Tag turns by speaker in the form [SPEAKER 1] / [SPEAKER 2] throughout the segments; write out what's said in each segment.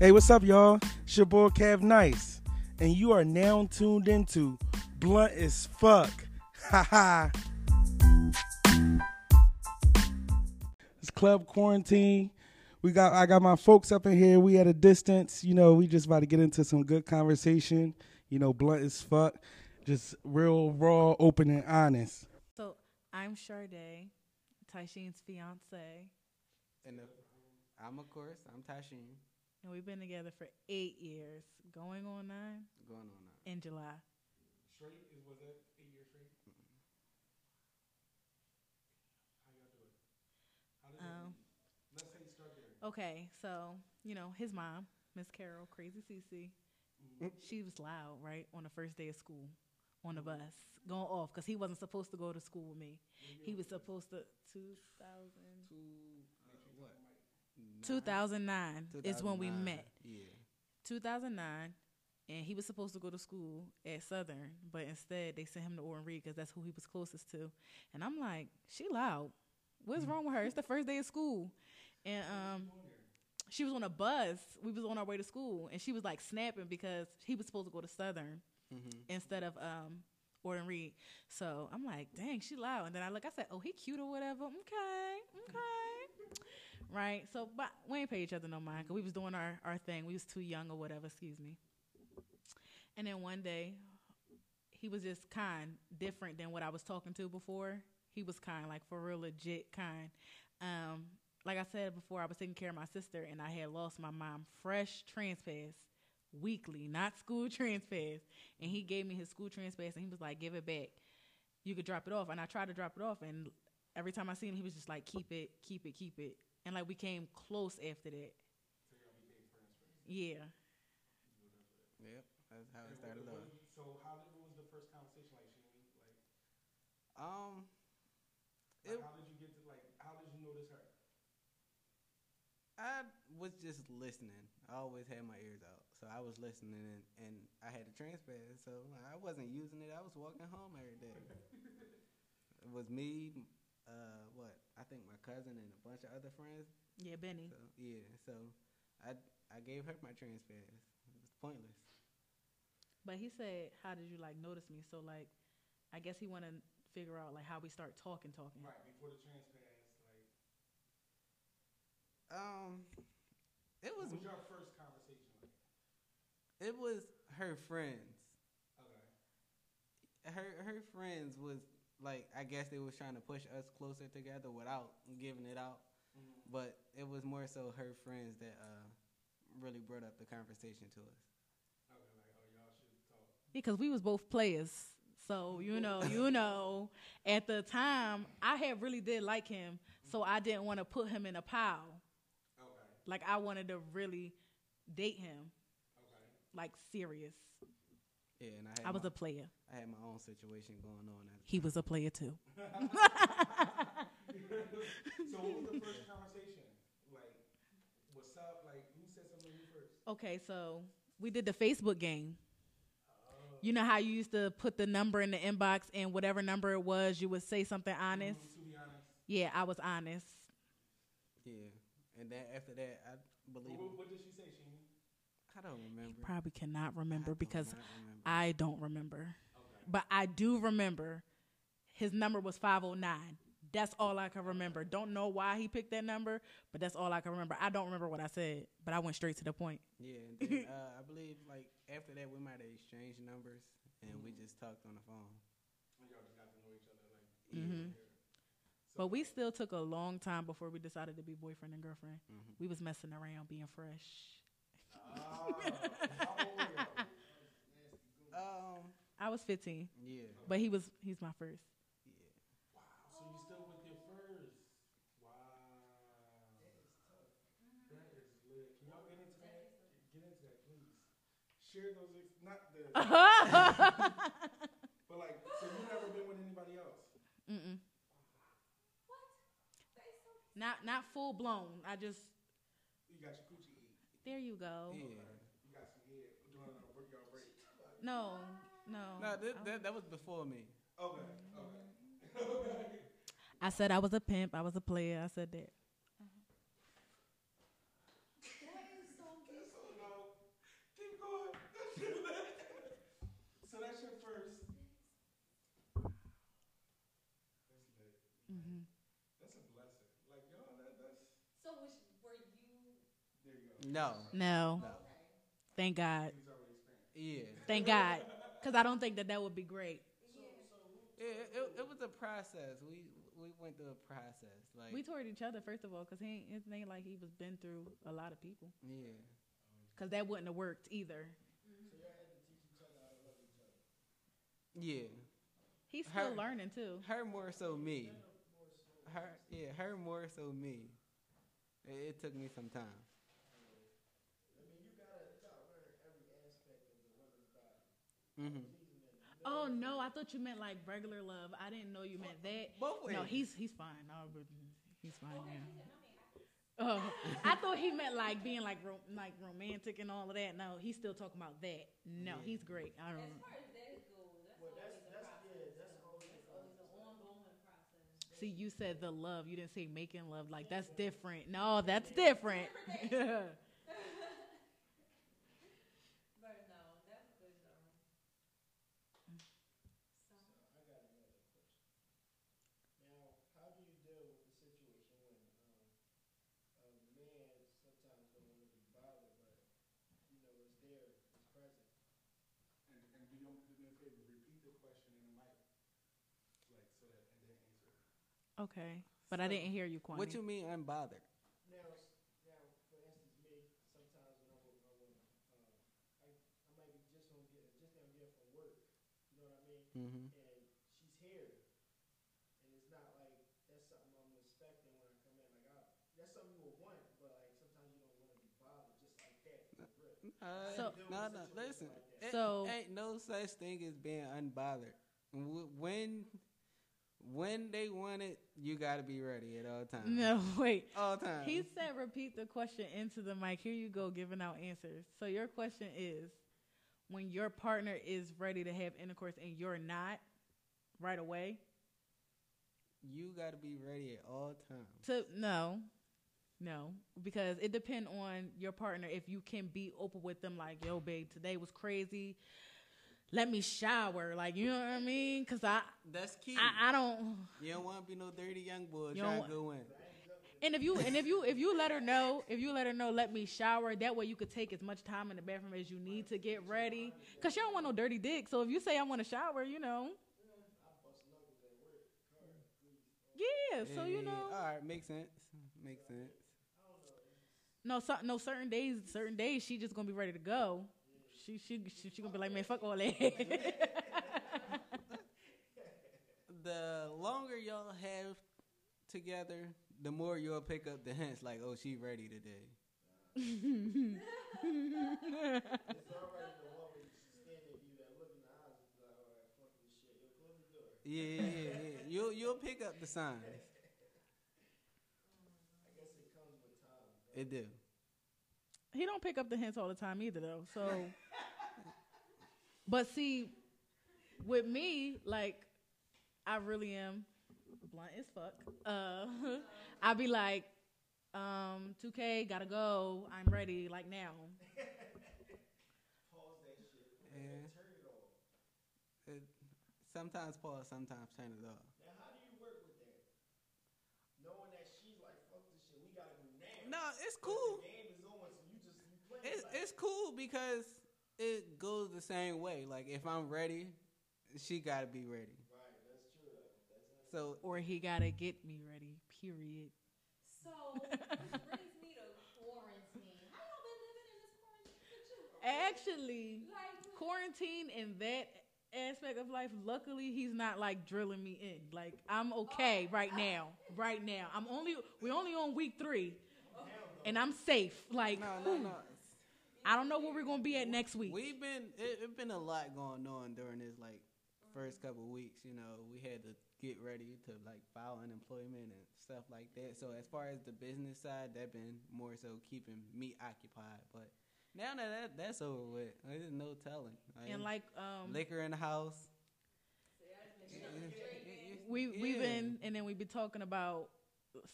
[SPEAKER 1] Hey, what's up, y'all? It's your boy Cav Nice, and you are now tuned into Blunt as Fuck. Ha ha. It's club quarantine. We got I got my folks up in here. We at a distance. You know, we just about to get into some good conversation. You know, blunt as fuck. Just real raw, open and honest.
[SPEAKER 2] So I'm Sade, Taisheen's fiance,
[SPEAKER 3] And the, I'm of course, I'm Tashin,
[SPEAKER 2] and we've been together for eight years, going on nine
[SPEAKER 3] going on nine.
[SPEAKER 2] in July.
[SPEAKER 1] Straight is was that eight years straight? How y'all do it? How did
[SPEAKER 2] Um,
[SPEAKER 1] Let's say start there.
[SPEAKER 2] okay, so you know his mom, Miss Carol, Crazy Cece, she was loud, right, on the first day of school, on the bus, going off because he wasn't supposed to go to school with me. He was supposed to 2000,
[SPEAKER 3] Two, what?
[SPEAKER 2] 2009 is when we met.
[SPEAKER 3] Yeah.
[SPEAKER 2] 2009, and he was supposed to go to school at Southern, but instead they sent him to Orton Reed because that's who he was closest to. And I'm like, she loud. What's wrong with her? It's the first day of school, and um, she was on a bus. We was on our way to school, and she was like snapping because he was supposed to go to Southern
[SPEAKER 3] Mm-hmm.
[SPEAKER 2] instead of um Orton Reed. So I'm like, dang, she loud. And then I look, I said, oh, he cute or whatever. Okay, okay. Right. So, but we ain't pay each other no mind because we was doing our, our thing. We was too young or whatever. Excuse me. And then one day, he was just kind, different than what I was talking to before. He was kind, like for real, legit kind. Um, like I said before, I was taking care of my sister, and I had lost my mom. Fresh transpass, weekly, not school transpass. And he gave me his school transpass, and he was like, "Give it back. You could drop it off." And I tried to drop it off, and every time I see him, he was just like, "Keep it, keep it, keep it." And like we came close after that. Yeah.
[SPEAKER 3] Yep. That's how it started off.
[SPEAKER 1] So how did, what was the first conversation like, Shani? Like,
[SPEAKER 3] Um,
[SPEAKER 1] like,
[SPEAKER 3] It-
[SPEAKER 1] how did you get to like? How did you notice her?
[SPEAKER 3] I was just listening. I always had my ears out, so I was listening, and, and I had a transpass, so I wasn't using it. I was walking home every day. it was me, uh, what? I think my cousin and a bunch of other friends.
[SPEAKER 2] Yeah, Benny.
[SPEAKER 3] So yeah, so I I gave her my transpass. It was pointless.
[SPEAKER 2] But he said, "How did you like notice me?" So like, I guess he want to figure out like how we start talking, talking.
[SPEAKER 1] Right before the transpass, like,
[SPEAKER 3] Um, it was
[SPEAKER 1] what was your first conversation like?
[SPEAKER 3] it was her friends.
[SPEAKER 1] Okay.
[SPEAKER 3] Her her friends was like I guess they was trying to push us closer together without giving it out. But it was more so her friends that uh really brought up the conversation to us.
[SPEAKER 1] Okay, like, oh, y'all should talk.
[SPEAKER 2] because we was both players. So you know, you know, at the time, I had really did like him, so I didn't want to put him in a pile.
[SPEAKER 1] Okay.
[SPEAKER 2] Like I wanted to really date him,
[SPEAKER 1] Okay.
[SPEAKER 2] like serious.
[SPEAKER 3] Yeah, and I had
[SPEAKER 2] I was
[SPEAKER 3] my,
[SPEAKER 2] a player.
[SPEAKER 3] I had my own situation going on at the
[SPEAKER 2] He was a player too.
[SPEAKER 1] So what was the first conversation? Like, what's up? Like, who said something to you first?
[SPEAKER 2] Okay, so we did the Facebook game. You know how you used to put the number in the inbox, and whatever number it was, you would say something honest.
[SPEAKER 1] To be honest,
[SPEAKER 2] Yeah, I was honest.
[SPEAKER 3] Yeah. And then after that I believe
[SPEAKER 1] what, what did she say, Shani?
[SPEAKER 3] I don't remember.
[SPEAKER 2] Probably cannot remember
[SPEAKER 3] do
[SPEAKER 2] because
[SPEAKER 3] remember.
[SPEAKER 2] I don't remember.
[SPEAKER 1] Okay.
[SPEAKER 2] But I do remember his number was 509. That's all I can remember. Don't know why he picked that number, but that's all I can remember. I don't remember what I said, but I went straight to the point.
[SPEAKER 3] Yeah, and then uh, I believe like after that we might have exchanged numbers and we just talked on the phone.
[SPEAKER 1] And y'all just got to know each other, like.
[SPEAKER 2] Mhm. But we still took a long time before we decided to be boyfriend and girlfriend.
[SPEAKER 3] Mhm.
[SPEAKER 2] We was messing around, being fresh.
[SPEAKER 3] Um,
[SPEAKER 2] I was 15,
[SPEAKER 3] yeah,
[SPEAKER 2] but he was he's my first.
[SPEAKER 3] yeah.
[SPEAKER 1] Wow. So you still with your first? Wow. That is tough. That is lit. Can y'all get into that? Get into that, please. Share those. Ex- not the. but like, so you never been with anybody else?
[SPEAKER 2] Mm-mm. Not not full blown. I just
[SPEAKER 1] You got your coochie eat.
[SPEAKER 2] There you go.
[SPEAKER 3] Yeah.
[SPEAKER 1] You got some head during a work break.
[SPEAKER 2] No, no.
[SPEAKER 3] No, that, that that was before me.
[SPEAKER 1] Okay. Okay.
[SPEAKER 2] I said I was a pimp. I was a player. I said that. Mm-hmm.
[SPEAKER 1] That's a blessing. Like y'all, that, that's
[SPEAKER 4] So was, were you?
[SPEAKER 1] there you go.
[SPEAKER 3] No.
[SPEAKER 2] No,
[SPEAKER 3] No.
[SPEAKER 2] thank God,
[SPEAKER 1] He's already experienced.
[SPEAKER 3] Yeah.
[SPEAKER 2] thank God, because I don't think that that would be great.
[SPEAKER 3] Yeah, it, it was a process. We we went through a process. Like
[SPEAKER 2] We toured each other first of all, because he ain't, it ain't like he was been through a lot of people.
[SPEAKER 3] yeah.
[SPEAKER 2] Because that wouldn't have worked either.
[SPEAKER 3] Yeah.
[SPEAKER 2] He's still
[SPEAKER 3] Her-
[SPEAKER 2] learning too.
[SPEAKER 3] Her more so me. Her yeah, her more so me. It, it took me some time. Mm-hmm.
[SPEAKER 2] Oh no, I thought you meant like regular love. I didn't know you meant that.
[SPEAKER 3] Both ways.
[SPEAKER 2] No, he's he's fine. No, but he's fine now. Oh, I thought he meant like being like ro- like romantic and all of that. No, he's still talking about that. No,
[SPEAKER 3] Yeah.
[SPEAKER 2] he's great. I don't.
[SPEAKER 4] As far as that goes, that's always a process. That's always an ongoing process.
[SPEAKER 2] See, you said the love. You didn't say making love. Like that's different. No, that's different.
[SPEAKER 4] But no, that's good though.
[SPEAKER 5] Now, how do you deal with the situation when um, a man sometimes don't want to be bothered, but you know it's there, it's present.
[SPEAKER 1] And and do you do me a favor, repeat the question in the mic, like so that and then answer. it.
[SPEAKER 2] Okay, but I didn't hear you, Kwame.
[SPEAKER 3] What do you mean unbothered?
[SPEAKER 5] Now, now, for instance, me, sometimes when I'm, with- I'm um, I, I might be just on get, just now getting from work, you know what I mean?
[SPEAKER 3] Mm-hmm.
[SPEAKER 5] And she's here, and it's not like that's something I'm expecting when I come in. Like I, that's something you would want, but like sometimes you don't want to be bothered just like that.
[SPEAKER 3] Uh,
[SPEAKER 2] So-
[SPEAKER 3] no, no. Listen, it
[SPEAKER 2] So-
[SPEAKER 3] ain't no such thing as being unbothered. When when they want it, you gotta be ready at all times.
[SPEAKER 2] No, wait.
[SPEAKER 3] all times.
[SPEAKER 2] He said, repeat the question into the mic. Here you go, giving out answers. So your question is, when your partner is ready to have intercourse and you're not, right away.
[SPEAKER 3] you gotta be ready at all times.
[SPEAKER 2] To no, no, because it depends on your partner. If you can be open with them, like, yo, babe, today was crazy. Let me shower, like you know what I mean? Cause I,
[SPEAKER 3] That's key.
[SPEAKER 2] I, I don't.
[SPEAKER 3] you don't want to be no dirty young boy
[SPEAKER 2] You
[SPEAKER 3] trying
[SPEAKER 2] don't
[SPEAKER 3] to go in.
[SPEAKER 2] And if you and if you if you let her know, if you let her know, let me shower. That way you could take as much time in the bathroom as you need to get ready. Cause she don't want no dirty dick. So if you say I want to shower, you know. Yeah. So you know,
[SPEAKER 3] All right, makes sense. Makes sense.
[SPEAKER 2] no, so, no certain days, certain days she just gonna be ready to go. She she she, she gonna be like, man, fuck all that.
[SPEAKER 3] The longer y'all have together, the more you'll pick up the hints. Like, oh, she ready today.
[SPEAKER 5] It's already the one where you stand there, you that look in the eyes, and be like, all right, fuck this shit. Yo, close the door.
[SPEAKER 3] Yeah, yeah, yeah. yeah. You'll you'll pick up the signs.
[SPEAKER 5] I guess it comes with time.
[SPEAKER 3] It do.
[SPEAKER 2] He don't pick up the hints all the time either though. So But see, with me, like I really am blunt as fuck. Uh I be like, um, 2K, gotta go. I'm ready, like now.
[SPEAKER 5] Pause that shit.
[SPEAKER 3] Yeah.
[SPEAKER 5] Turn it off.
[SPEAKER 3] Sometimes pause, sometimes turn it off.
[SPEAKER 5] Now, how do you work with that? Knowing that she's like, fuck this shit, we gotta go now.
[SPEAKER 3] No, it's cool.
[SPEAKER 5] The game is on, so you just you play.
[SPEAKER 3] It's
[SPEAKER 5] like,
[SPEAKER 3] it's cool because it goes the same way. Like if I'm ready, she gotta be ready.
[SPEAKER 5] right, that's true. That's
[SPEAKER 3] So
[SPEAKER 2] Or he gotta get me ready. Period.
[SPEAKER 4] So brings me to quarantine. How y'all been living in this quarantine?
[SPEAKER 2] Actually,
[SPEAKER 4] Like,
[SPEAKER 2] quarantine in that aspect of life, luckily he's not like drilling me in. Like I'm oh. okay right now. Right now. I'm only we're only on week three. And I'm safe. Like
[SPEAKER 3] no, no, no.
[SPEAKER 2] I don't know where we're gonna be at next week.
[SPEAKER 3] We've been it, it been a lot going on during this like first couple weeks. You know, we had to get ready to like file unemployment and stuff like that. So as far as the business side, that been more so keeping me occupied. But now that, that that's over with, there's no telling.
[SPEAKER 2] and like um
[SPEAKER 3] liquor in the house.
[SPEAKER 2] we we've
[SPEAKER 3] Yeah.
[SPEAKER 2] been and then we've been talking about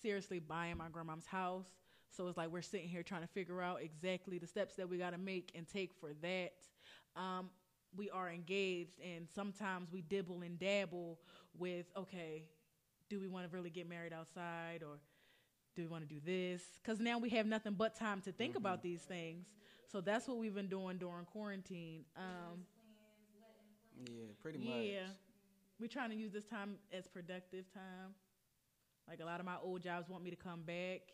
[SPEAKER 2] seriously buying my grandma's house. So it's like we're sitting here trying to figure out exactly the steps that we got to make and take for that. Um, we are engaged, and sometimes we dibble and dabble with okay, do we want to really get married outside or do we want to do this? Because now we have nothing but time to think about these things. So that's what we've been doing during quarantine. Um,
[SPEAKER 3] Yeah, pretty much.
[SPEAKER 2] yeah, we're trying to use this time as productive time. Like a lot of my old jobs want me to come back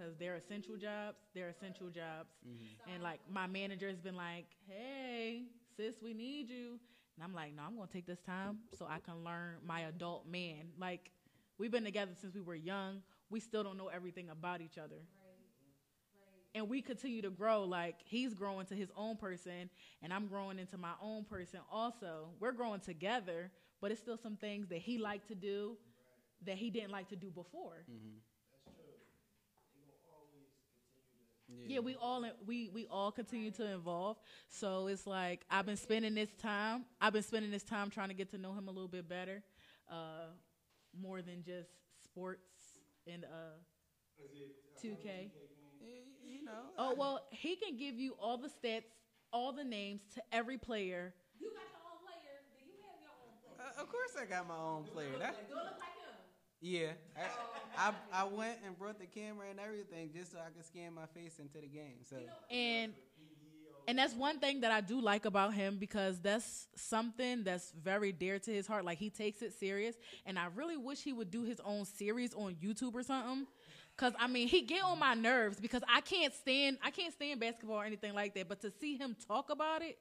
[SPEAKER 2] because they're essential jobs. They're essential jobs, mm-hmm. and like my manager has been like, "Hey, sis, we need you," and I'm like, "No, I'm gonna take this time so I can learn my adult man." Like we've been together since we were young. We still don't know everything about each other. And we continue to grow. Like he's growing to his own person, and I'm growing into my own person. Also, we're growing together, but it's still some things that he liked to do that he didn't like to do before. Mm-hmm. Yeah, we all we we all continue to evolve. So it's like I've been spending this time. I've been spending this time trying to get to know him a little bit better, uh, more than just sports and uh, two K.
[SPEAKER 3] You know.
[SPEAKER 2] Oh well, he can give you all the stats, all the names to every player.
[SPEAKER 4] You got your own player. Do you have your own player?
[SPEAKER 3] Uh, of course, I got my own player. That, yeah, I, I I went and brought the camera and everything just so I could scan my face into the game. So
[SPEAKER 2] and and that's one thing that I do like about him because that's something that's very dear to his heart. Like he takes it serious, and I really wish he would do his own series on YouTube or something. Cause I mean, he get on my nerves because I can't stand I can't stand basketball or anything like that. But to see him talk about it,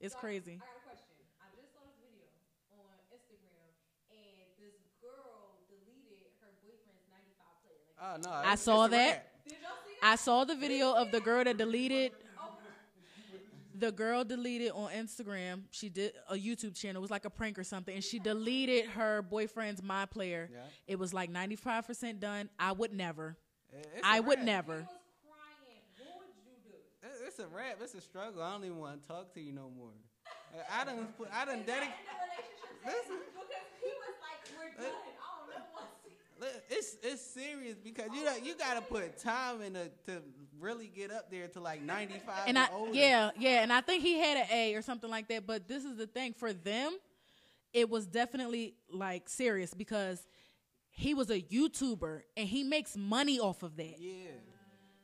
[SPEAKER 2] it's
[SPEAKER 4] So,
[SPEAKER 2] crazy.
[SPEAKER 4] I got a question. I just saw this video on Instagram, and this girl deleted her boyfriend's 95 player. Like,
[SPEAKER 3] oh no,
[SPEAKER 2] I saw that.
[SPEAKER 3] wrap.
[SPEAKER 4] did y'all see that?
[SPEAKER 2] I saw the video of the girl that deleted. The girl deleted on Instagram. She did a YouTube channel. It was like a prank or something, and she deleted her boyfriend's my player.
[SPEAKER 3] Yeah.
[SPEAKER 2] It was like ninety five percent done. I would never.
[SPEAKER 3] It's
[SPEAKER 2] I
[SPEAKER 3] a
[SPEAKER 2] would
[SPEAKER 3] wrap.
[SPEAKER 2] never.
[SPEAKER 4] Was crying. What would you do?
[SPEAKER 3] It's a rap. It's a struggle. I don't even want to talk to you no more. I- I done put. I done
[SPEAKER 4] Is that
[SPEAKER 3] dedicated.
[SPEAKER 4] in the relationship
[SPEAKER 3] Listen.
[SPEAKER 4] Because he was like, we're uh, done. I don't know what's
[SPEAKER 3] It's it's serious because you know, you gotta put time in to, to really get up there to like ninety five
[SPEAKER 2] And
[SPEAKER 3] and,
[SPEAKER 2] I
[SPEAKER 3] older.
[SPEAKER 2] yeah yeah, and I think he had an A or something like that. But this is the thing for them, it was definitely like serious because he was a YouTuber and he makes money off of that.
[SPEAKER 3] Yeah.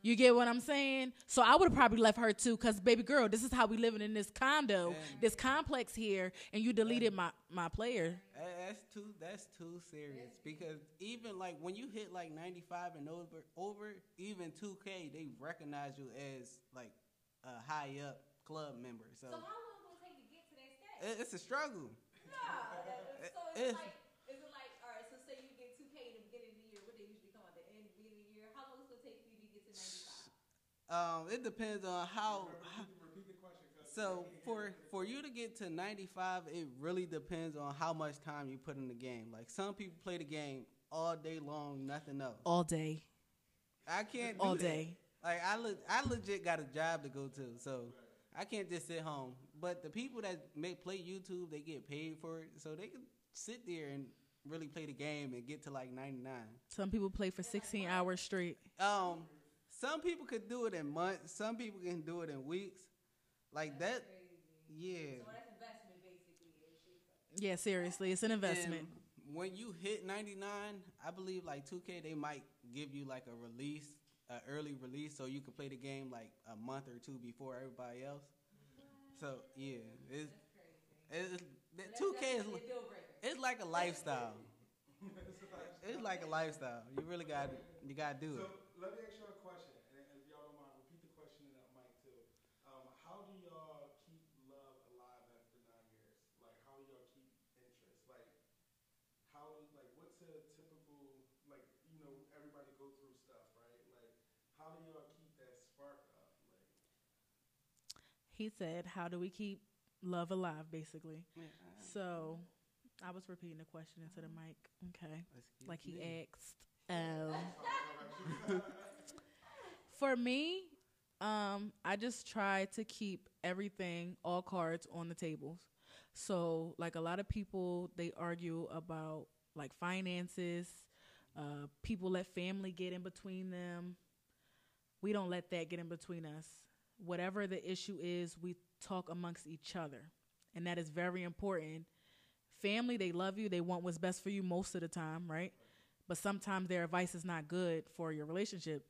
[SPEAKER 2] You get what I'm saying? So I would have probably left her too, cause baby girl, this is how we living in this condo,
[SPEAKER 3] And-
[SPEAKER 2] this complex here, and you deleted my my player.
[SPEAKER 3] That's too that's too serious because even like when you hit like 95 and over over even 2K they recognize you as like a high up club member. So
[SPEAKER 4] So how long will it take to get to that stage?
[SPEAKER 3] it- it's a struggle.
[SPEAKER 4] Nah, that- so
[SPEAKER 3] It's-
[SPEAKER 4] it's like, is it like, all right, so say you get 2K in the beginning of the year, what they usually come out the end, beginning of the year, how long is it going to take for you to get to 95?
[SPEAKER 3] Um, it depends on how. So for for you to get to 95, it really depends on how much time you put in the game. Like some people play the game all day long, nothing else.
[SPEAKER 2] All day,
[SPEAKER 3] I can't do
[SPEAKER 2] all
[SPEAKER 3] that.
[SPEAKER 2] day.
[SPEAKER 3] Like I le- I legit got a job to go to, so I can't just sit home. But the people that make play YouTube, they get paid for it, so they can sit there and really play the game and get to like 99.
[SPEAKER 2] Some people play for 16 hours straight.
[SPEAKER 3] Um, some people could do it in months. Some people can do it in weeks. Like that, yeah.
[SPEAKER 4] So that's investment, basically.
[SPEAKER 2] Yeah, seriously, it's an investment.
[SPEAKER 3] And when you hit 99, I believe like 2K, they might give you like a release, an early release, so you could play the game like a month or two before everybody else. So yeah, it's, it's the
[SPEAKER 4] That's
[SPEAKER 3] 2K is
[SPEAKER 4] definitely a deal
[SPEAKER 3] it's like a lifestyle. It's like a lifestyle. You really got you got to do
[SPEAKER 1] So
[SPEAKER 3] it.
[SPEAKER 1] let me ask you a question, and if y'all don't mind, repeat the question in that mic too. Um, how do y'all keep love alive after nine years? Like, how do y'all keep interest? Like, how like what's a typical like you know everybody go through stuff, right? Like, how do y'all keep that spark up? Like,
[SPEAKER 2] He said, "How do we keep love alive?" Basically.
[SPEAKER 3] Yeah,
[SPEAKER 2] So, I was repeating the question into the mic. Okay.
[SPEAKER 3] excuse
[SPEAKER 2] like he
[SPEAKER 3] me.
[SPEAKER 2] asked. Um, for me, um, I just try to keep everything, all cards on the tables. So, like a lot of people, they argue about like finances. Uh, people let family get in between them. We don't let that get in between us. Whatever the issue is, we talk amongst each other, and that is very important. Family, they love you. They want what's best for you most of the time, right? but sometimes their advice is not good for your relationship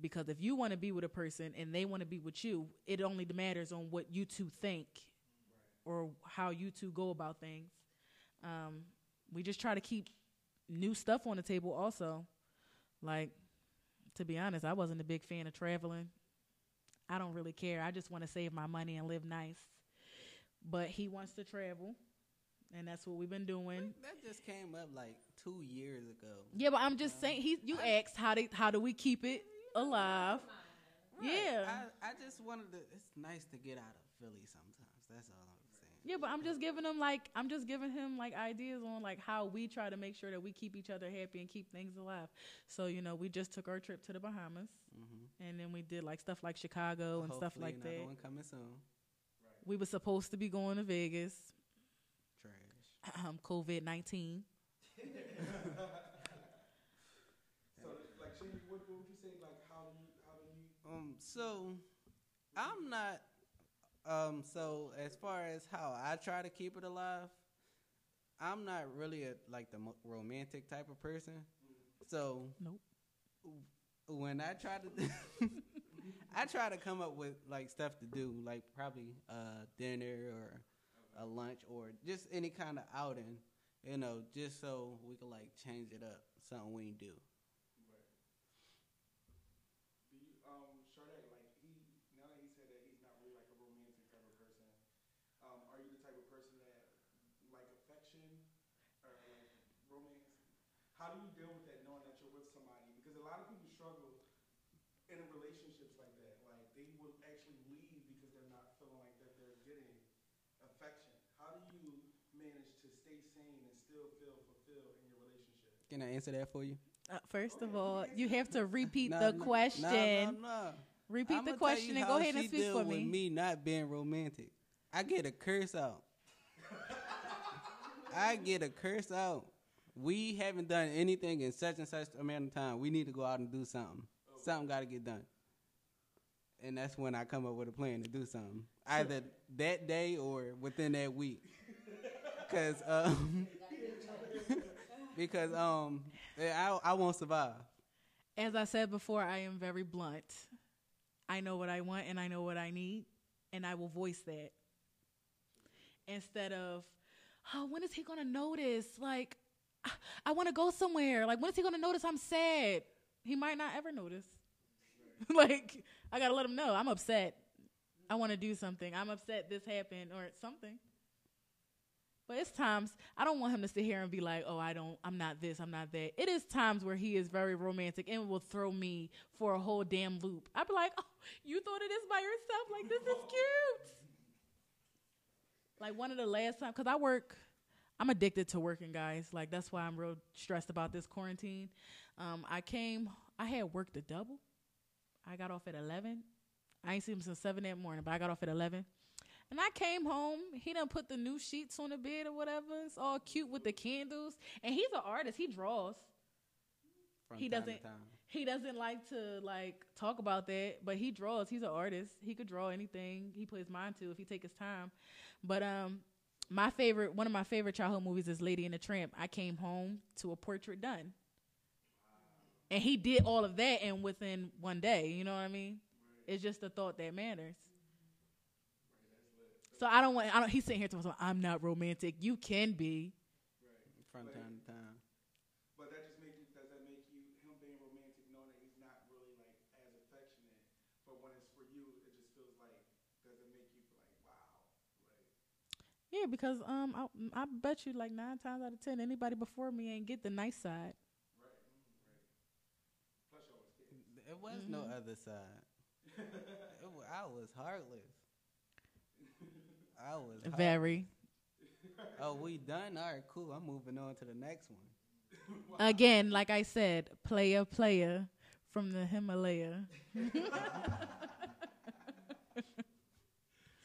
[SPEAKER 2] because if you want to be with a person and they want to be with you, it only matters on what you two think or how you two go about things. Um, we just try to keep new stuff on the table also. Like, to be honest, I wasn't a big fan of traveling. I don't really care. I just want to save my money and live nice. But he wants to travel, and that's what we've been doing.
[SPEAKER 3] That just came up like two years ago.
[SPEAKER 2] Yeah, but I'm just saying. He, you asked how do how do we keep it alive?
[SPEAKER 3] Right.
[SPEAKER 2] Yeah.
[SPEAKER 3] I, I just wanted to. It's nice to get out of Philly sometimes. That's all I'm saying.
[SPEAKER 2] Yeah, but I'm just giving him like I'm just giving him like ideas on like how we try to make sure that we keep each other happy and keep things alive. So you know, we just took our trip to the Bahamas,
[SPEAKER 3] Mm-hmm.
[SPEAKER 2] And then we did like stuff like Chicago and stuff like
[SPEAKER 3] another
[SPEAKER 2] that.
[SPEAKER 3] one coming soon.
[SPEAKER 2] We were supposed to be going to Vegas.
[SPEAKER 3] Trash.
[SPEAKER 2] Um, COVID nineteen.
[SPEAKER 1] So, like, Shindy, what, what would you say? Like, how do you, how do you?
[SPEAKER 3] Um. So, I'm not. Um. So as far as how I try to keep it alive, I'm not really a like the mo- romantic type of person. So
[SPEAKER 2] Nope.
[SPEAKER 3] When I try to, I try to come up with like stuff to do, like probably uh dinner or a lunch or just any kind of outing, you know, just so we can like change it up, something we do.
[SPEAKER 1] Do you, um, Sade, like he, now that he said that he's not really like a romantic type of person, um, are you the type of person that like affection or like romance? How do you deal with that knowing that you're with somebody? Because a lot of people struggle in relationships like that. Like they will actually leave because they're not feeling like that they're getting affection. How do you manage to stay sane and still feel fulfilled in your relationship?
[SPEAKER 3] Can I answer that for you?
[SPEAKER 2] Uh, first of all, you have to repeat
[SPEAKER 3] No,
[SPEAKER 2] the
[SPEAKER 3] no,
[SPEAKER 2] question.
[SPEAKER 3] No, no, no.
[SPEAKER 2] Repeat
[SPEAKER 3] I'ma
[SPEAKER 2] the question and go ahead and speak
[SPEAKER 3] deal
[SPEAKER 2] for
[SPEAKER 3] with
[SPEAKER 2] me.
[SPEAKER 3] me not being romantic. I get a curse out. I get a curse out. We haven't done anything in such and such amount of time. We need to go out and do something. Something got to get done. And that's when I come up with a plan to do something, either that day or within that week. Cause um, because um, I I won't survive.
[SPEAKER 2] As I said before, I am very blunt. I know what I want and I know what I need, and I will voice that. Instead of, oh, when is he gonna notice? Like, I, I want to go somewhere. Like, when is he gonna notice I'm sad? He might not ever notice. like, I gotta let him know I'm upset. I want to do something. I'm upset this happened or something. But it's times I don't want him to sit here and be like, "Oh, I don't, I'm not this, I'm not that." It is times where he is very romantic and will throw me for a whole damn loop. I'd be like, "Oh, you thought of this by yourself? Like this is cute." Like one of the last times, cause I work, I'm addicted to working, guys. Like that's why I'm real stressed about this quarantine. Um, I came, I had worked a double. I got off at eleven. I ain't seen him since seven that morning, but I got off at eleven. And I came home. He done put the new sheets on the bed or whatever. It's all cute with the candles. And he's an artist. He draws.
[SPEAKER 3] From
[SPEAKER 2] He doesn't-. He doesn't like to like talk about that, but he draws. He's an artist. He could draw anything. He puts mind to if he take his time. But um, my favorite, one of my favorite childhood movies is Lady and the Tramp. I came home to a portrait done, and he did all of that and within one day. You know what I mean? It's just the thought that matters. So I don't want. I don't. He's sitting here talking. about, I'm not romantic. You can be.
[SPEAKER 3] From time to time.
[SPEAKER 1] But that just make you, does that make you, him being romantic, knowing that he's not really like as affectionate, but when it's for you, it just feels like, does it make you feel like, wow, like,
[SPEAKER 2] Yeah, because um, I, I bet you like nine times out of ten, anybody before me ain't get the nice side.
[SPEAKER 1] plus y'all was kids.
[SPEAKER 3] There was no
[SPEAKER 2] Mhm.
[SPEAKER 3] other side. It I was heartless. I was heartless.
[SPEAKER 2] Very.
[SPEAKER 3] Oh, we done? All right, cool. I'm moving on to the next one.
[SPEAKER 2] Again, like I said, player, player from the Himalaya.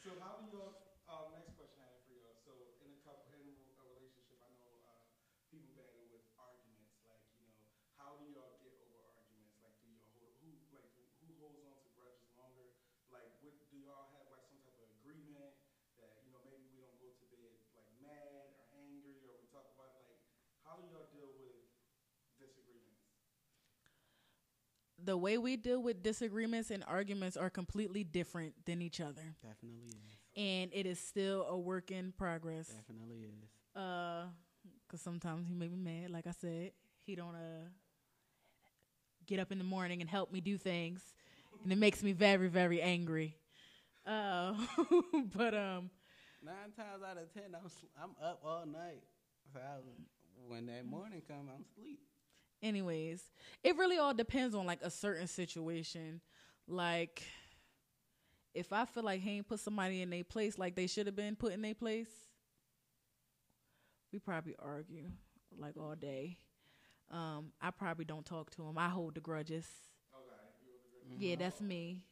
[SPEAKER 1] So how do y'all, um, next question I have for y'all, so in a couple, in a a relationship, I know, uh, people battle with arguments, like, you know, how do y'all get over arguments? Like, do y'all hold, who, like, who holds on to grudges longer? Like, what, do y'all have like some type of agreement that, you know, maybe we don't go to bed like mad or angry, or we talk about like, how do y'all deal with disagreements?
[SPEAKER 2] the way we deal with disagreements and arguments are completely different than each other,
[SPEAKER 3] Definitely is.
[SPEAKER 2] and it is still a work in progress.
[SPEAKER 3] Definitely is.
[SPEAKER 2] Uh, cause sometimes he make me mad. Like I said, he don't uh get up in the morning and help me do things, and it makes me very very angry. Uh, but um,
[SPEAKER 3] Nine times out of ten, I'm sl- I'm up all night. So I, when that morning come, I'm asleep.
[SPEAKER 2] anyways, it really all depends on like a certain situation. Like, if I feel like he ain't put somebody in their place like they should have been put in their place, we probably argue like all day. Um, I probably don't talk to him. I hold the grudges. Okay, Yeah, that's me.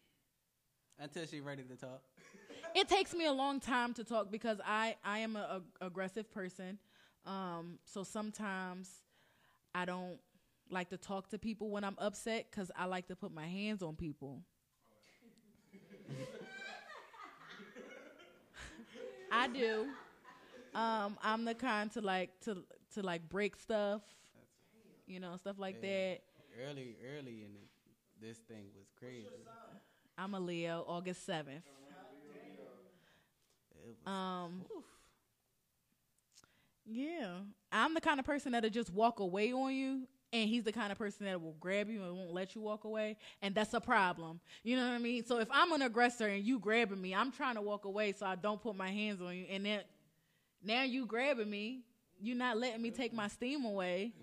[SPEAKER 3] Until she ready to talk.
[SPEAKER 2] it takes me a long time to talk because I I am a, a aggressive person. Um, so sometimes I don't like to talk to people when I'm upset because I like to put my hands on people. I do. Um, I'm the kind to like to to like break stuff, you know, stuff like
[SPEAKER 3] Yeah.
[SPEAKER 2] that.
[SPEAKER 3] Early, early in this thing was crazy.
[SPEAKER 2] I'm a Leo, August seventh. Um, yeah, I'm the kind of person that'll just walk away on you, and he's the kind of person that will grab you and won't let you walk away, and that's a problem. You know what I mean? So if I'm an aggressor and you grabbing me, I'm trying to walk away so I don't put my hands on you, and then now you grabbing me, you're not letting me take my steam away.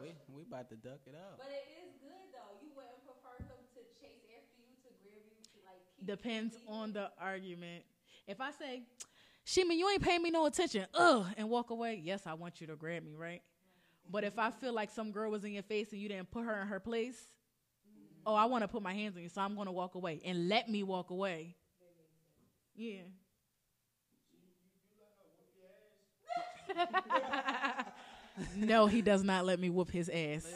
[SPEAKER 3] we we about to duck it up
[SPEAKER 4] But it is good though. You wouldn't prefer him to chase after you, to grab you, to like
[SPEAKER 2] Depends on the argument. If I say, Shima, you ain't paying me no attention, ugh, and walk away, yes, I want you to grab me, right? But if I feel like some girl was in your face and you didn't put her in her place, oh, I want to put my hands on you, so I'm going to walk away and let me walk away. Yeah. no, he does not let me whoop his ass.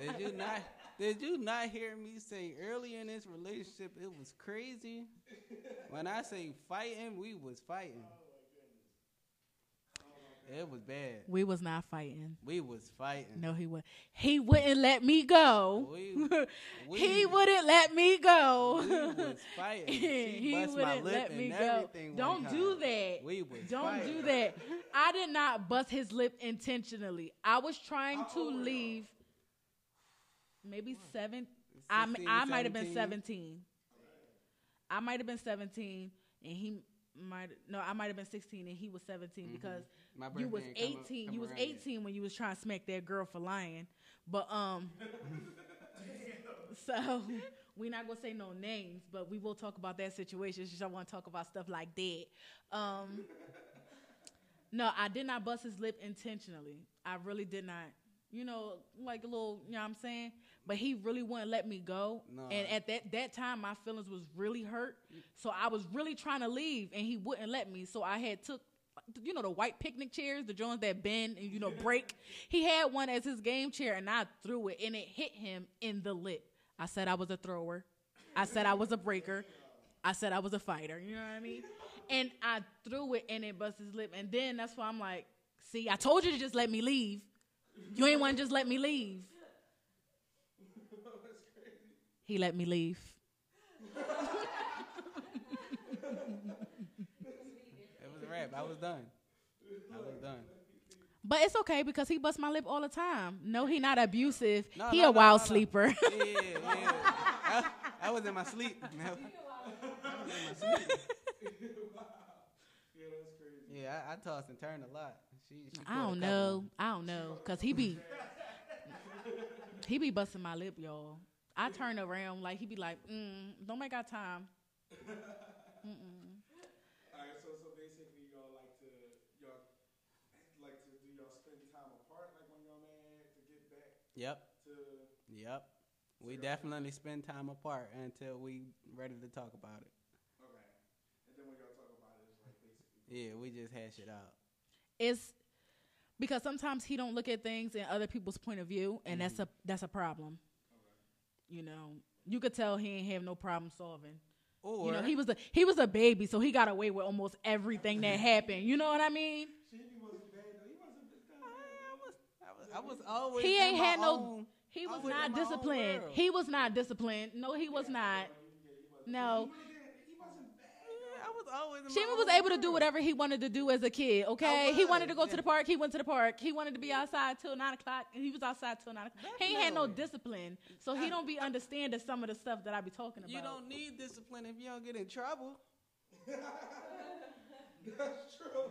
[SPEAKER 3] Did you not? Did you not hear me say earlier in this relationship it was crazy? When I say fighting, we was fighting. It was bad.
[SPEAKER 2] We was not fighting.
[SPEAKER 3] We was fighting.
[SPEAKER 2] No, he would. He wouldn't let me go.
[SPEAKER 3] We, we,
[SPEAKER 2] he wouldn't let me go.
[SPEAKER 3] We was fighting. She
[SPEAKER 2] he wouldn't
[SPEAKER 3] lip
[SPEAKER 2] let me go. Don't do that.
[SPEAKER 3] We was
[SPEAKER 2] Don't
[SPEAKER 3] fighting.
[SPEAKER 2] do that. I did not bust his lip intentionally. I was trying to leave. Maybe seven. I
[SPEAKER 3] 16,
[SPEAKER 2] I might have been
[SPEAKER 3] 17?
[SPEAKER 2] I might have been seventeen, and he might no. I might have been sixteen, and he was 17 because
[SPEAKER 3] Mm-hmm. My
[SPEAKER 2] you was
[SPEAKER 3] ain't come-
[SPEAKER 2] eighteen.
[SPEAKER 3] come
[SPEAKER 2] you was
[SPEAKER 3] around yet.
[SPEAKER 2] eighteen when you was trying to smack that girl for lying. But um, so we're not gonna say no names, but we will talk about that situation. Since I want to talk about stuff like that. Um, no, I did not bust his lip intentionally. I really did not. You know, like a little, you know what I'm saying? But he really wouldn't let me go.
[SPEAKER 3] No.
[SPEAKER 2] And at that that time my feelings was really hurt. So I was really trying to leave and he wouldn't let me. So I had took you know the white picnic chairs, the joints that bend and you know break. he had one as his game chair and I threw it and it hit him in the lip. I said I was a thrower. I said I was a breaker. I said I was a fighter. You know what I mean? And I threw it and it busted his lip. And then that's why I'm like, see, I told you to just let me leave. You ain't want to just let me leave. He let me leave.
[SPEAKER 3] It was a wrap. I was done. I was done.
[SPEAKER 2] But it's okay because he busts my lip all the time. No, he not abusive.
[SPEAKER 3] No,
[SPEAKER 2] he
[SPEAKER 3] no,
[SPEAKER 2] a
[SPEAKER 3] no,
[SPEAKER 2] wild
[SPEAKER 3] no, no.
[SPEAKER 2] sleeper.
[SPEAKER 3] Yeah, yeah. I, I was in my sleep. I was in my sleep. Yeah, I, I tossed and turned a lot. She, she
[SPEAKER 2] I
[SPEAKER 3] caught a
[SPEAKER 2] don't know. I don't know. Cause he be he be busting my lip, y'all. I turn around like he'd be like, mm, don't make our time. Mm-mm.
[SPEAKER 1] All right, so so basically y'all like to y'all like to do y'all spend time apart, like when y'all mad to get back
[SPEAKER 3] Yep,
[SPEAKER 1] to.
[SPEAKER 3] yep. We definitely spend time apart until we ready to talk about it.
[SPEAKER 1] Okay, and then when y'all talk about it, it's like basically.
[SPEAKER 3] Yeah, we just hash it out.
[SPEAKER 2] It's because sometimes he don't look at things in other people's point of view, and that's a that's a problem. You know, you could tell he ain't have no problem solving.
[SPEAKER 3] Or
[SPEAKER 2] you know, he was a he was a baby, so he got away with almost everything that happened. You know what I mean?
[SPEAKER 1] She wasn't bad though. He wasn't.
[SPEAKER 3] I was, I was, I was always
[SPEAKER 2] He
[SPEAKER 3] in
[SPEAKER 2] ain't
[SPEAKER 3] my
[SPEAKER 2] had no
[SPEAKER 3] own-
[SPEAKER 2] He was
[SPEAKER 3] was
[SPEAKER 2] not disciplined. He was not disciplined. No, he was not. No.
[SPEAKER 1] He wasn't bad.
[SPEAKER 3] Yeah, I was always.
[SPEAKER 2] Shima was able to do whatever he wanted to do as a kid. Okay, he wanted to go to the park. He went to the park. He wanted to be outside till nine o'clock, and he was outside till nine. o'clock. He ain't had no discipline, so he don't be understanding some of the stuff that I be talking about.
[SPEAKER 3] You don't need discipline if you don't get in trouble.
[SPEAKER 1] That's true.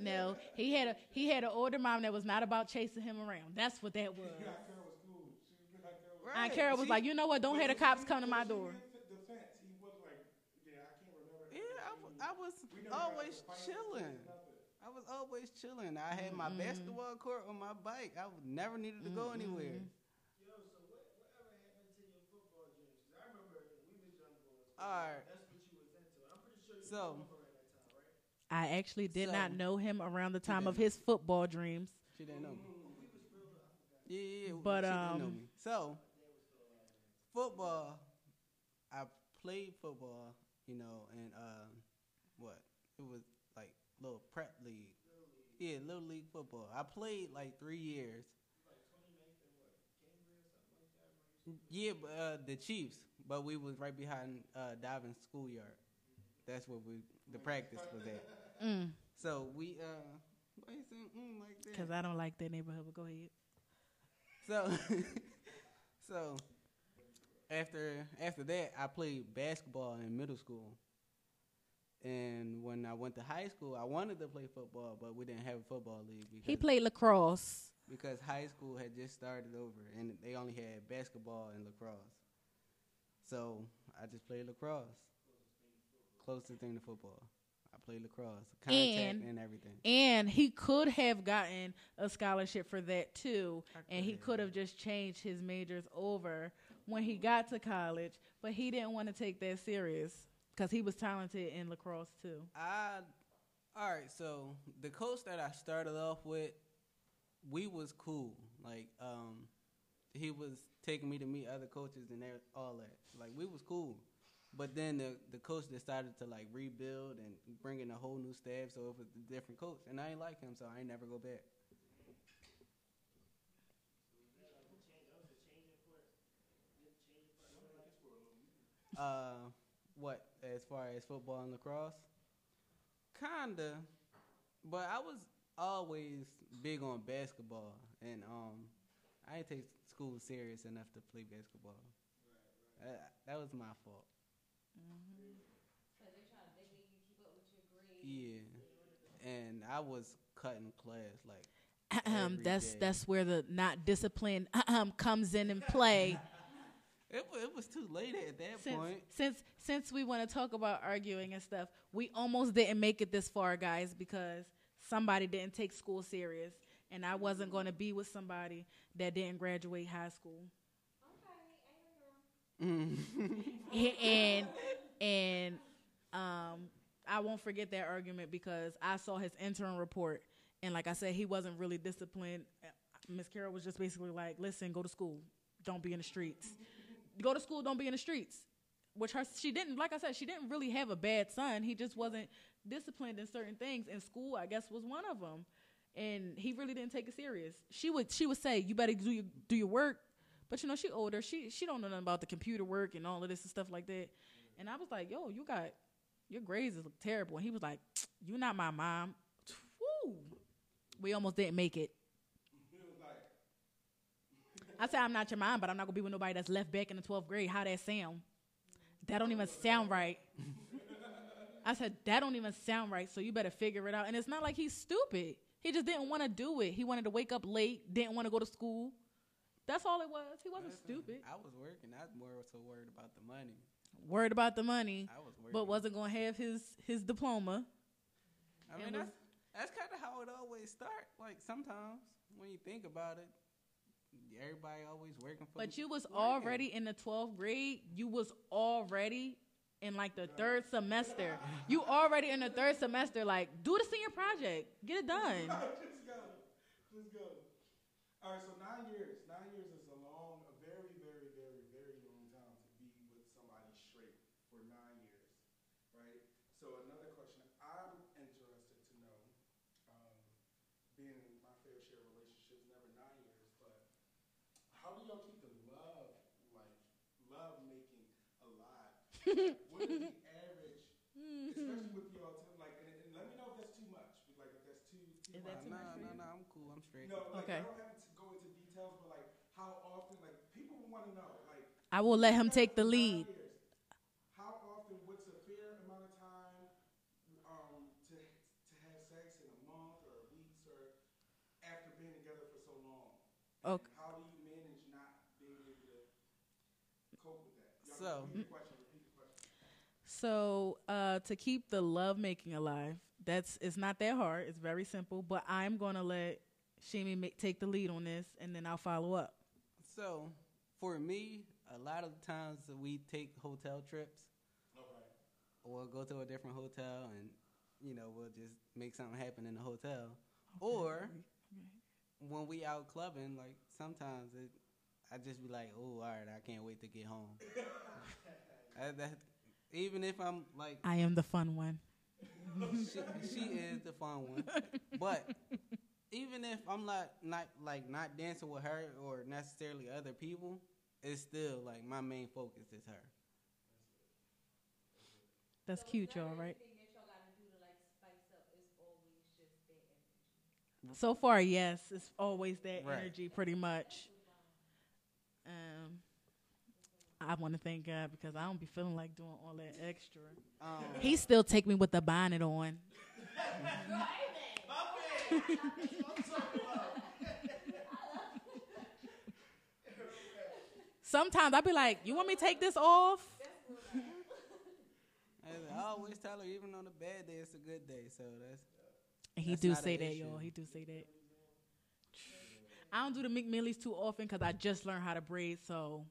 [SPEAKER 2] No, he had a he had an older mom that was not about chasing him around. That's what that was.
[SPEAKER 1] Aunt Carol was cool. She was Aunt Carol. was-
[SPEAKER 2] Aunt Carol was
[SPEAKER 3] She-
[SPEAKER 2] like, you know what? Don't have the cops come to my door.
[SPEAKER 1] Defense. He was like, yeah, I can't remember.
[SPEAKER 3] Yeah, I, w- I was
[SPEAKER 1] We never got
[SPEAKER 3] always chilling. I was always chilling. I had my basketball court on my bike. I never needed to go anywhere.
[SPEAKER 5] Yo, so what, whatever happened to your football dreams? 'Cause I remember we was young boys.
[SPEAKER 3] All right.
[SPEAKER 5] That's what you was into. I'm pretty sure you
[SPEAKER 3] So-
[SPEAKER 5] was at that time, right?
[SPEAKER 2] I actually did not know him around the time of his football dreams.
[SPEAKER 3] She didn't know me. Yeah, yeah, yeah.
[SPEAKER 2] But,
[SPEAKER 3] she didn't know
[SPEAKER 2] um,
[SPEAKER 3] me. So, football. I played football, you know, and uh, what? It was like little prep league. Yeah, little league football. I played like three years. Yeah, but uh, the Chiefs, but we was right behind uh, Dobbins schoolyard. That's where we the practice was at.
[SPEAKER 2] Mm,
[SPEAKER 3] So we uh, why you saying mm like that?
[SPEAKER 2] Cause I don't like that neighborhood. But go ahead.
[SPEAKER 3] So, so after after that, I played basketball in middle school. And when I went to high school, I wanted to play football, but we didn't have a football league because,
[SPEAKER 2] He played lacrosse.
[SPEAKER 3] because high school had just started over and they only had basketball and lacrosse. So I just played lacrosse. Closest thing to football. I played lacrosse, contact
[SPEAKER 2] And-
[SPEAKER 3] and, everything.
[SPEAKER 2] And he could have gotten a scholarship for that too. And he
[SPEAKER 3] could
[SPEAKER 2] could have just changed his majors over when he got to college. But he didn't want to take that serious because he was talented in lacrosse too.
[SPEAKER 3] I all right. So the coach that I started off with, we was cool. Like um, he was taking me to meet other coaches and all that. Like we was cool. But then the the coach decided to like rebuild and bring in a whole new staff. So it was a different coach, and I ain't like him, so I ain't never go back. Uh, what as far as football and lacrosse? Kinda, but I was always big on basketball, and um, I didn't take school serious enough to play basketball. Uh, that was my fault.
[SPEAKER 4] Cause they try to they you keep up with your grades.
[SPEAKER 3] Yeah, and I was cutting class like Every
[SPEAKER 2] that's
[SPEAKER 3] day.
[SPEAKER 2] that's where the not discipline comes in and play.
[SPEAKER 3] it. It was too late at that
[SPEAKER 2] since,
[SPEAKER 3] point.
[SPEAKER 2] since since we want to talk about arguing and stuff, we almost didn't make it this far, guys, because somebody didn't take school serious, and I wasn't going to be with somebody that didn't graduate high school.
[SPEAKER 4] Okay, ain't no girl.
[SPEAKER 2] and and um, I won't forget that argument because I saw his interim report, and like I said, he wasn't really disciplined. Uh, Miss Carol was just basically like, "Listen, go to school, don't be in the streets. Go to school, don't be in the streets." Which her she didn't like I said she didn't really have a bad son. He just wasn't disciplined in certain things, and school I guess was one of them. And he really didn't take it serious. She would she would say, "You better do your do your work," but you know she older. She she don't know nothing about the computer work and all of this and stuff like that. And I was like, "Yo, you got your grades look terrible." And he was like, "You're not my mom." Woo. We almost didn't make it. I said I'm not your mom, but I'm not gonna be with nobody that's left back in the 12th grade. How that sound? That don't even sound right. I said that don't even sound right. So you better figure it out. And it's not like he's stupid. He just didn't want to do it. He wanted to wake up late. Didn't want to go to school. That's all it was. He wasn't
[SPEAKER 3] Listen,
[SPEAKER 2] stupid.
[SPEAKER 3] I was working. I was more so worried about the money.
[SPEAKER 2] Worried about the money,
[SPEAKER 3] I was working.
[SPEAKER 2] but wasn't gonna have his his diploma.
[SPEAKER 3] I mean, that's that's kind of how it always start. Like sometimes when you think about it, everybody always working for.
[SPEAKER 2] But you was
[SPEAKER 3] working.
[SPEAKER 2] already in the 12th grade. You was already in like the third semester. You already in the third semester. Like, do the senior project. Get it done.
[SPEAKER 1] Just go. Just go. All right, so nine years. Nine years is a long, a very, very, very, very long time to be with somebody straight for nine years, right? So another question I'm interested to know, um, being in my fair share of relationships, never nine years, but how do what is the average, especially with y'all, like, and, and let me know if that's too much. Like, if that's too, too
[SPEAKER 2] Is that
[SPEAKER 1] much.
[SPEAKER 2] too much for
[SPEAKER 3] no,
[SPEAKER 2] you?
[SPEAKER 3] no, I'm cool. I'm straight.
[SPEAKER 1] No, like,
[SPEAKER 2] Okay.
[SPEAKER 1] I don't have to go into details, but like, how often, like, people want to know, like,
[SPEAKER 2] I will let him take the lead.
[SPEAKER 1] How often? What's a fair amount of time um, to to have sex in a month or weeks or after being together for so long?
[SPEAKER 2] Okay.
[SPEAKER 1] And how do you manage not being able to cope with that? Y'all
[SPEAKER 3] So-
[SPEAKER 1] repeat the question. Repeat the question.
[SPEAKER 2] So uh, to keep the love making alive, that's it's not that hard. It's very simple. But I'm gonna let Shimi make, take the lead on this, and then I'll follow up.
[SPEAKER 3] So, for me, a lot of the times we take hotel trips
[SPEAKER 1] Okay.
[SPEAKER 3] or go to a different hotel and, you know, we'll just make something happen in the hotel. Or when we out clubbing, like sometimes it, I just be like, oh, all right, I can't wait to get home. I, that, even if I'm like,
[SPEAKER 2] I am the fun one.
[SPEAKER 3] she, she is the fun one. But even if I'm not not like not dancing with her or necessarily other people, it's still like my main focus is her.
[SPEAKER 2] That's cute, y'all, right?
[SPEAKER 4] Anything that y'all gotta do to like spice up is always just that energy.
[SPEAKER 2] So far, yes, it's always that
[SPEAKER 3] Right.
[SPEAKER 2] energy, pretty much. Um, I want to thank God because I don't be feeling like doing all that extra.
[SPEAKER 3] Um,
[SPEAKER 2] He still take me with the bonnet on. Sometimes I be like, "You want me to take this off?"
[SPEAKER 3] I always tell her, even on a bad day, it's a good day. So that's
[SPEAKER 2] he
[SPEAKER 3] That's
[SPEAKER 2] do
[SPEAKER 3] not
[SPEAKER 2] say that,
[SPEAKER 3] issue.
[SPEAKER 2] y'all. He do say that. I don't do the McMillies too often because I just learned how to braid. So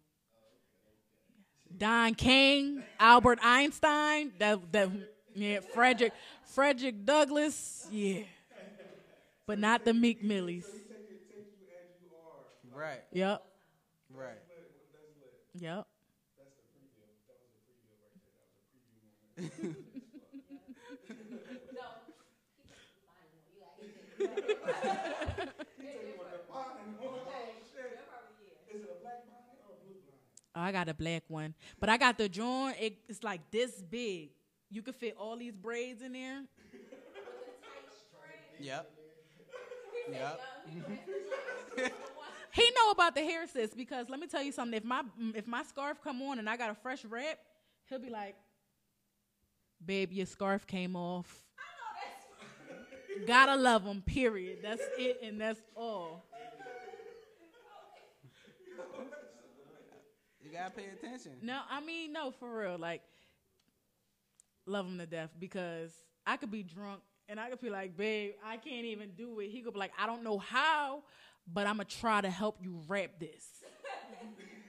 [SPEAKER 2] Don King, Albert Einstein, that that yeah, Frederick Frederick Douglass, yeah, but not the McMillies.
[SPEAKER 1] Take it, take you as you are.
[SPEAKER 3] right,
[SPEAKER 2] Yep,
[SPEAKER 3] right.
[SPEAKER 1] That's lit.
[SPEAKER 2] yep.
[SPEAKER 1] Oh,
[SPEAKER 2] I got a black one, but I got the joint. It, it's like this big. You could fit all these braids in there.
[SPEAKER 3] Yep. Yep.
[SPEAKER 2] He know about the hair sis because let me tell you something. If my mm, if my scarf come on and I got a fresh wrap, he'll be like, "Babe, your scarf came off." Gotta love him. Period. That's it, and that's all.
[SPEAKER 3] Gotta pay attention.
[SPEAKER 2] No, I mean no, for real. Like, love him to death because I could be drunk and I could be like, "Babe, I can't even do it." He could be like, "I don't know how, but I'm gonna try to help you wrap this."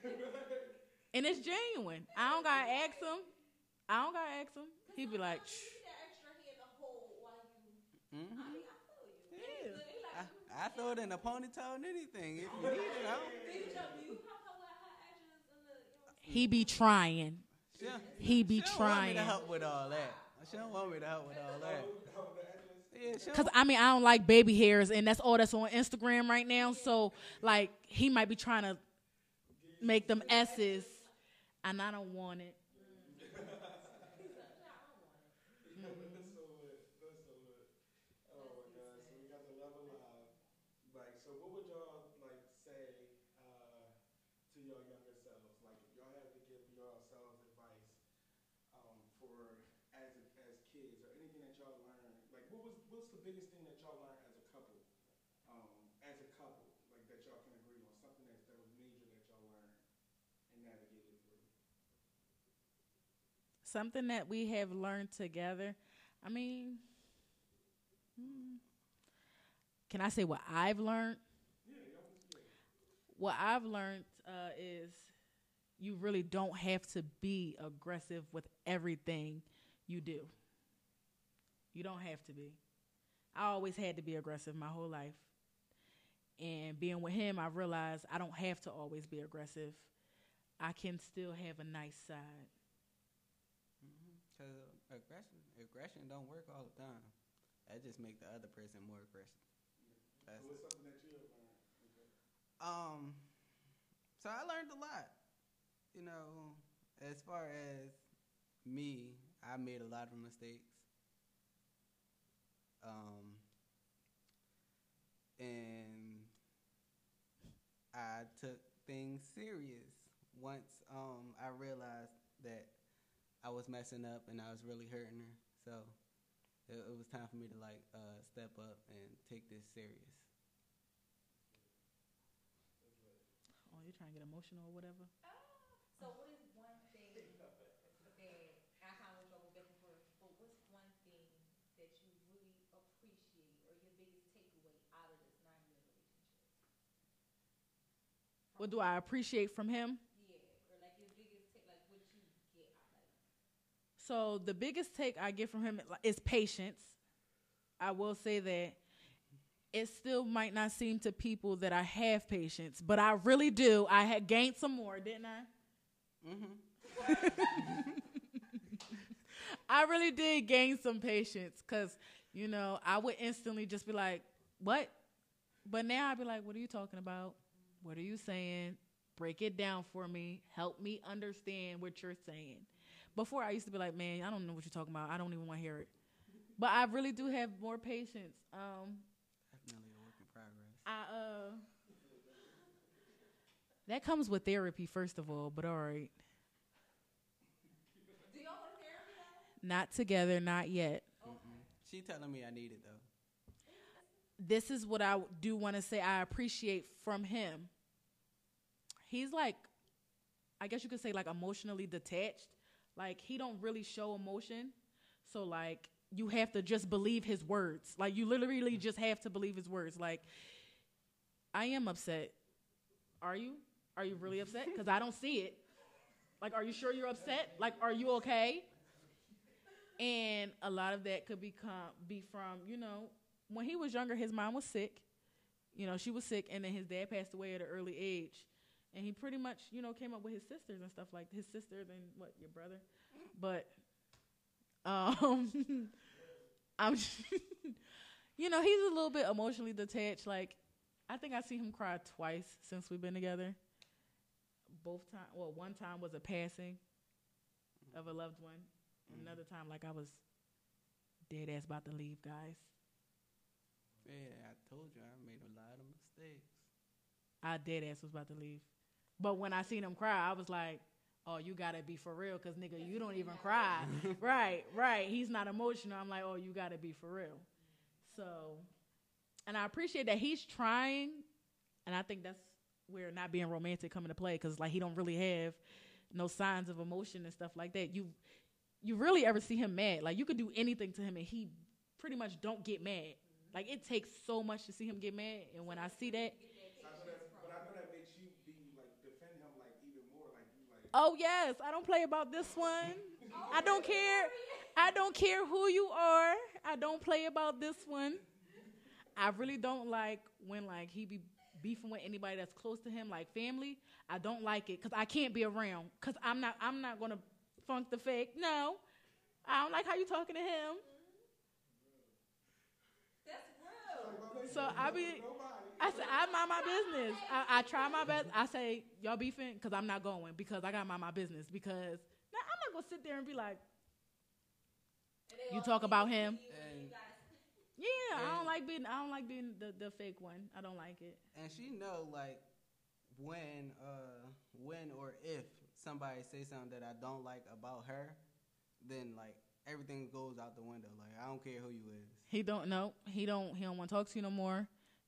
[SPEAKER 2] and it's genuine. I don't gotta ask him. I don't gotta ask him. He'd be like, Shh.
[SPEAKER 4] Keep that extra hand to hold while you.
[SPEAKER 3] hmm
[SPEAKER 4] I mean, I feel you.
[SPEAKER 2] Yeah.
[SPEAKER 4] It's good. It's like,
[SPEAKER 3] I, I throw it in a ponytail and anything if you need it. I don't,
[SPEAKER 4] do you know, do you help her with her edges and the, you know,
[SPEAKER 2] he be trying.
[SPEAKER 3] she,
[SPEAKER 2] He be
[SPEAKER 3] she don't want me
[SPEAKER 2] trying.
[SPEAKER 3] to help with all that. She don't want me to help with all that. Yeah,
[SPEAKER 2] Cause I mean I don't like baby hairs, and that's all that's on Instagram right now. So like he might be trying to make them S's, and I don't want it.
[SPEAKER 1] That's so lit. That's so lit. Oh my god. So we got the love alive. Like, so what would y'all like say uh, to your younger selves? Like, if y'all had to give yourselves advice um, for as as kids or anything that y'all learned, like, what was what's the biggest thing that y'all learned as a couple? Um, as a couple, like that y'all can agree on something that that was major that y'all learned and navigated through.
[SPEAKER 2] Something that we have learned together. I mean, hmm. can I say what I've learned? What I've learned uh, is you really don't have to be aggressive with everything you do. You don't have to be. I always had to be aggressive my whole life. And being with him, I realized I don't have to always be aggressive. I can still have a nice side.
[SPEAKER 3] Cause uh, aggression, aggression don't work all the time. That just make the other person more aggressive. That's,
[SPEAKER 1] So what's something that you have learned? Okay.
[SPEAKER 3] um, so I learned a lot. You know, as far as me, I made a lot of mistakes. Um, and I took things serious once um, I realized that I was messing up and I was really hurting her. So it, it was time for me to like uh, step up and take this serious.
[SPEAKER 2] Oh, you're trying to get emotional or whatever?
[SPEAKER 4] So what is one thing that I kind of wish I was different for, but what's one thing that you really appreciate or your biggest takeaway out of this nine year relationship?
[SPEAKER 2] What do I appreciate from him?
[SPEAKER 4] Yeah, or like your biggest take, like what you get out of it.
[SPEAKER 2] So the biggest take I get from him is patience. I will say that it still might not seem to people that I have patience, but I really do. I had gained some more, didn't I?
[SPEAKER 3] Mm-hmm.
[SPEAKER 2] I really did gain some patience because, you know, I would instantly just be like, what? But now I'd be like, what are you talking about? What are you saying? Break it down for me. Help me understand what you're saying. Before I used to be like, man, I don't know what you're talking about. I don't even want to hear it. But I really do have more patience. Um,
[SPEAKER 3] Definitely a work in progress.
[SPEAKER 2] I uh that comes with therapy first of all, but all right.
[SPEAKER 4] Do y'all go to therapy?
[SPEAKER 2] Not together, not yet.
[SPEAKER 3] Mm-mm. She telling me I need it though.
[SPEAKER 2] this is what I do want to say I appreciate from him. He's like I guess you could say like emotionally detached. Like he don't really show emotion. So like you have to just believe his words. Like you literally mm-hmm. just have to believe his words. Like I am upset. Are you? Are you really mm-hmm. upset? Cuz I don't see it. Like are you sure you're upset? Like are you okay? And a lot of that could become be from, you know, when he was younger, his mom was sick. You know, she was sick, and then his dad passed away at an early age. And he pretty much, you know, came up with his sisters and stuff like his sister and what your brother, but um, I'm, you know, he's a little bit emotionally detached. Like, I think I see him cry twice since we've been together. Both time, well, one time was a passing of a loved one. Another time, like I was dead ass about to leave, guys.
[SPEAKER 3] Yeah, I told you I made a lot of mistakes.
[SPEAKER 2] I dead ass was about to leave. But when I seen him cry, I was like, oh, you gotta be for real, cause nigga, you don't even cry. right, right. He's not emotional. I'm like, oh, you gotta be for real. So, and I appreciate that he's trying, and I think that's where not being romantic come into play, cause like he don't really have no signs of emotion and stuff like that. You, you really ever see him mad? Like you could do anything to him, and he pretty much don't get mad. Like it takes so much to see him get mad, and when I see that,
[SPEAKER 1] I know that, but I know that makes you be like defend him like even more. Like you like.
[SPEAKER 2] Oh yes, I don't play about this one. I don't care. I don't care who you are. I don't play about this one. I really don't like when like he be beefing with anybody that's close to him, like family. I don't like it because I can't be around. Cause I'm not. I'm not gonna funk the fake. No, I don't like how you talking to him.
[SPEAKER 4] That's real.
[SPEAKER 2] So I be. I said I mind my business. I, I try my best. I say y'all beefing because I'm not going because I got to mind my business because now I'm not gonna sit there and be like. You talk about him?
[SPEAKER 4] and you
[SPEAKER 3] And-
[SPEAKER 4] gotta-
[SPEAKER 2] Yeah, I don't like being. I don't like being the, the fake one. I don't like it.
[SPEAKER 3] And she know like when uh when or if somebody say something that I don't like about her, then like everything goes out the window. Like I don't care who you is.
[SPEAKER 2] He don't know. He don't. He don't want to talk to you no more.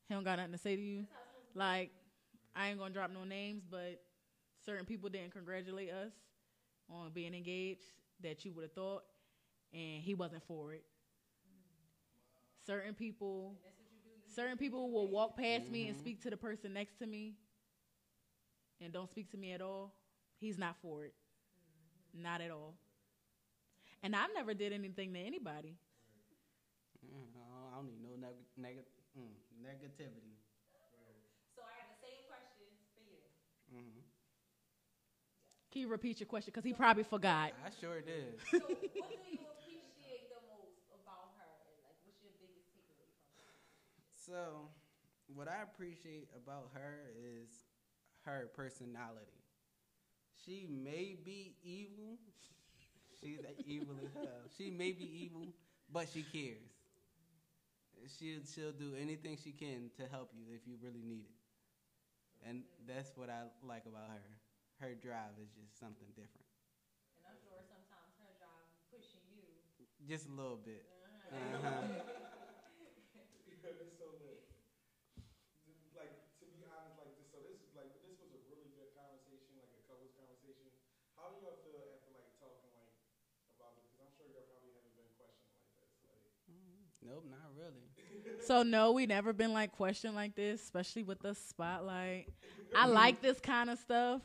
[SPEAKER 2] He don't got nothing to say to you. Like I ain't gonna drop no names, but certain people didn't congratulate us on being engaged that you would have thought, and he wasn't for it. Certain people, certain people will walk past me and
[SPEAKER 3] Mhm.
[SPEAKER 2] speak to the person next to me, and don't speak to me at all. He's not for it, not at all. And I've never did anything to anybody.
[SPEAKER 3] Mm, I don't need no neg- neg- mm, negativity.
[SPEAKER 4] So I have the same question for you.
[SPEAKER 3] hmm
[SPEAKER 2] Can you repeat your question? Because he probably forgot.
[SPEAKER 3] I sure did.
[SPEAKER 4] So what do you appreciate the most about her? And like what's your biggest takeaway from her?
[SPEAKER 3] So, what I appreciate about her is her personality. She may be evil. She's evil as hell. She may be evil, but she cares. She'll she'll do anything she can to help you if you really need it. And that's what I like about her. Her drive is just something different.
[SPEAKER 4] And I'm sure sometimes her job is pushing you.
[SPEAKER 3] Just a little bit.
[SPEAKER 4] Uh-huh.
[SPEAKER 3] Uh-huh.
[SPEAKER 1] it's so lit. Like to be honest, like this. So this is like this was a really good conversation, like a couples conversation. How do y'all feel after like talking like about this? Because I'm sure y'all probably haven't been questioned like this. Like,
[SPEAKER 3] Nope, not really.
[SPEAKER 2] So no, we never been like questioned like this, especially with the spotlight. I like this kind of stuff.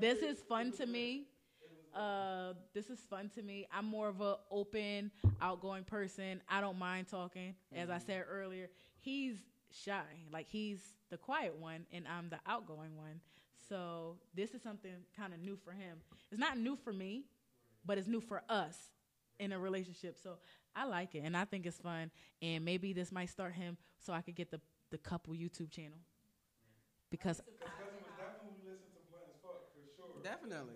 [SPEAKER 2] This is fun to me. Uh, this is fun to me. I'm more of a open, outgoing person. I don't mind talking. As I said earlier, he's shy, like he's the quiet one, and I'm the outgoing one. So this is something kind of new for him. It's not new for me, but it's new for us in a relationship. So I like it, and I think it's fun. And maybe this might start him, so I could get the the couple YouTube channel. Because
[SPEAKER 1] because definitely we listened to Blunt as fuck for sure.
[SPEAKER 3] Definitely.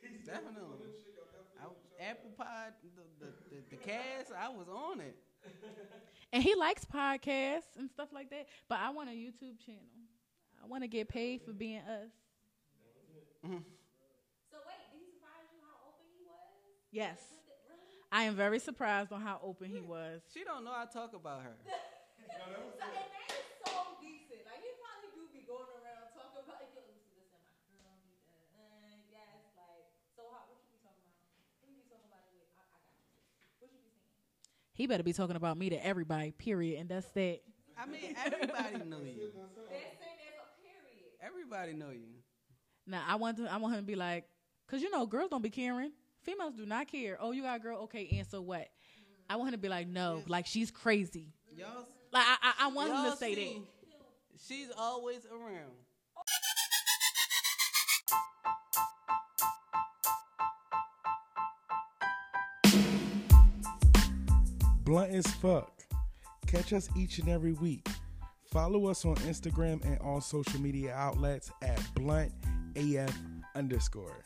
[SPEAKER 1] He's
[SPEAKER 3] Definitely.
[SPEAKER 1] doing shit, y'all definitely
[SPEAKER 3] I. Apple Pod, the, the, the, the cast, I was on it.
[SPEAKER 2] and he likes podcasts and stuff like that. But I want a YouTube channel. I want to get paid for being us.
[SPEAKER 4] So wait, did he surprise you how open he was?
[SPEAKER 2] Yes,
[SPEAKER 4] Like, what the- really?
[SPEAKER 2] I am very surprised on how open he was.
[SPEAKER 3] She don't know I talk about her.
[SPEAKER 4] So, and that is so decent. Like he probably do be going around talking about yo, listen, listen, my girl, me that, uh, yes, like. So how? What you be talking about? Who you be talking about it? I, I got you. What you be saying?
[SPEAKER 2] He better be talking about me to everybody. Period. And that's that.
[SPEAKER 3] I mean, everybody know you.
[SPEAKER 4] They're saying a period.
[SPEAKER 3] Everybody know you.
[SPEAKER 2] Now I want to. I want him to be like, cause you know, girls don't be caring. Females do not care. Oh, you got a girl? Okay, and so what? I want him to be like, no, like she's crazy.
[SPEAKER 3] Y'all,
[SPEAKER 2] Like I, I, I want him to say
[SPEAKER 3] see, She's always around.
[SPEAKER 1] Blunt as fuck. Catch us each and every week. Follow us on Instagram and all social media outlets at blunt AF underscore.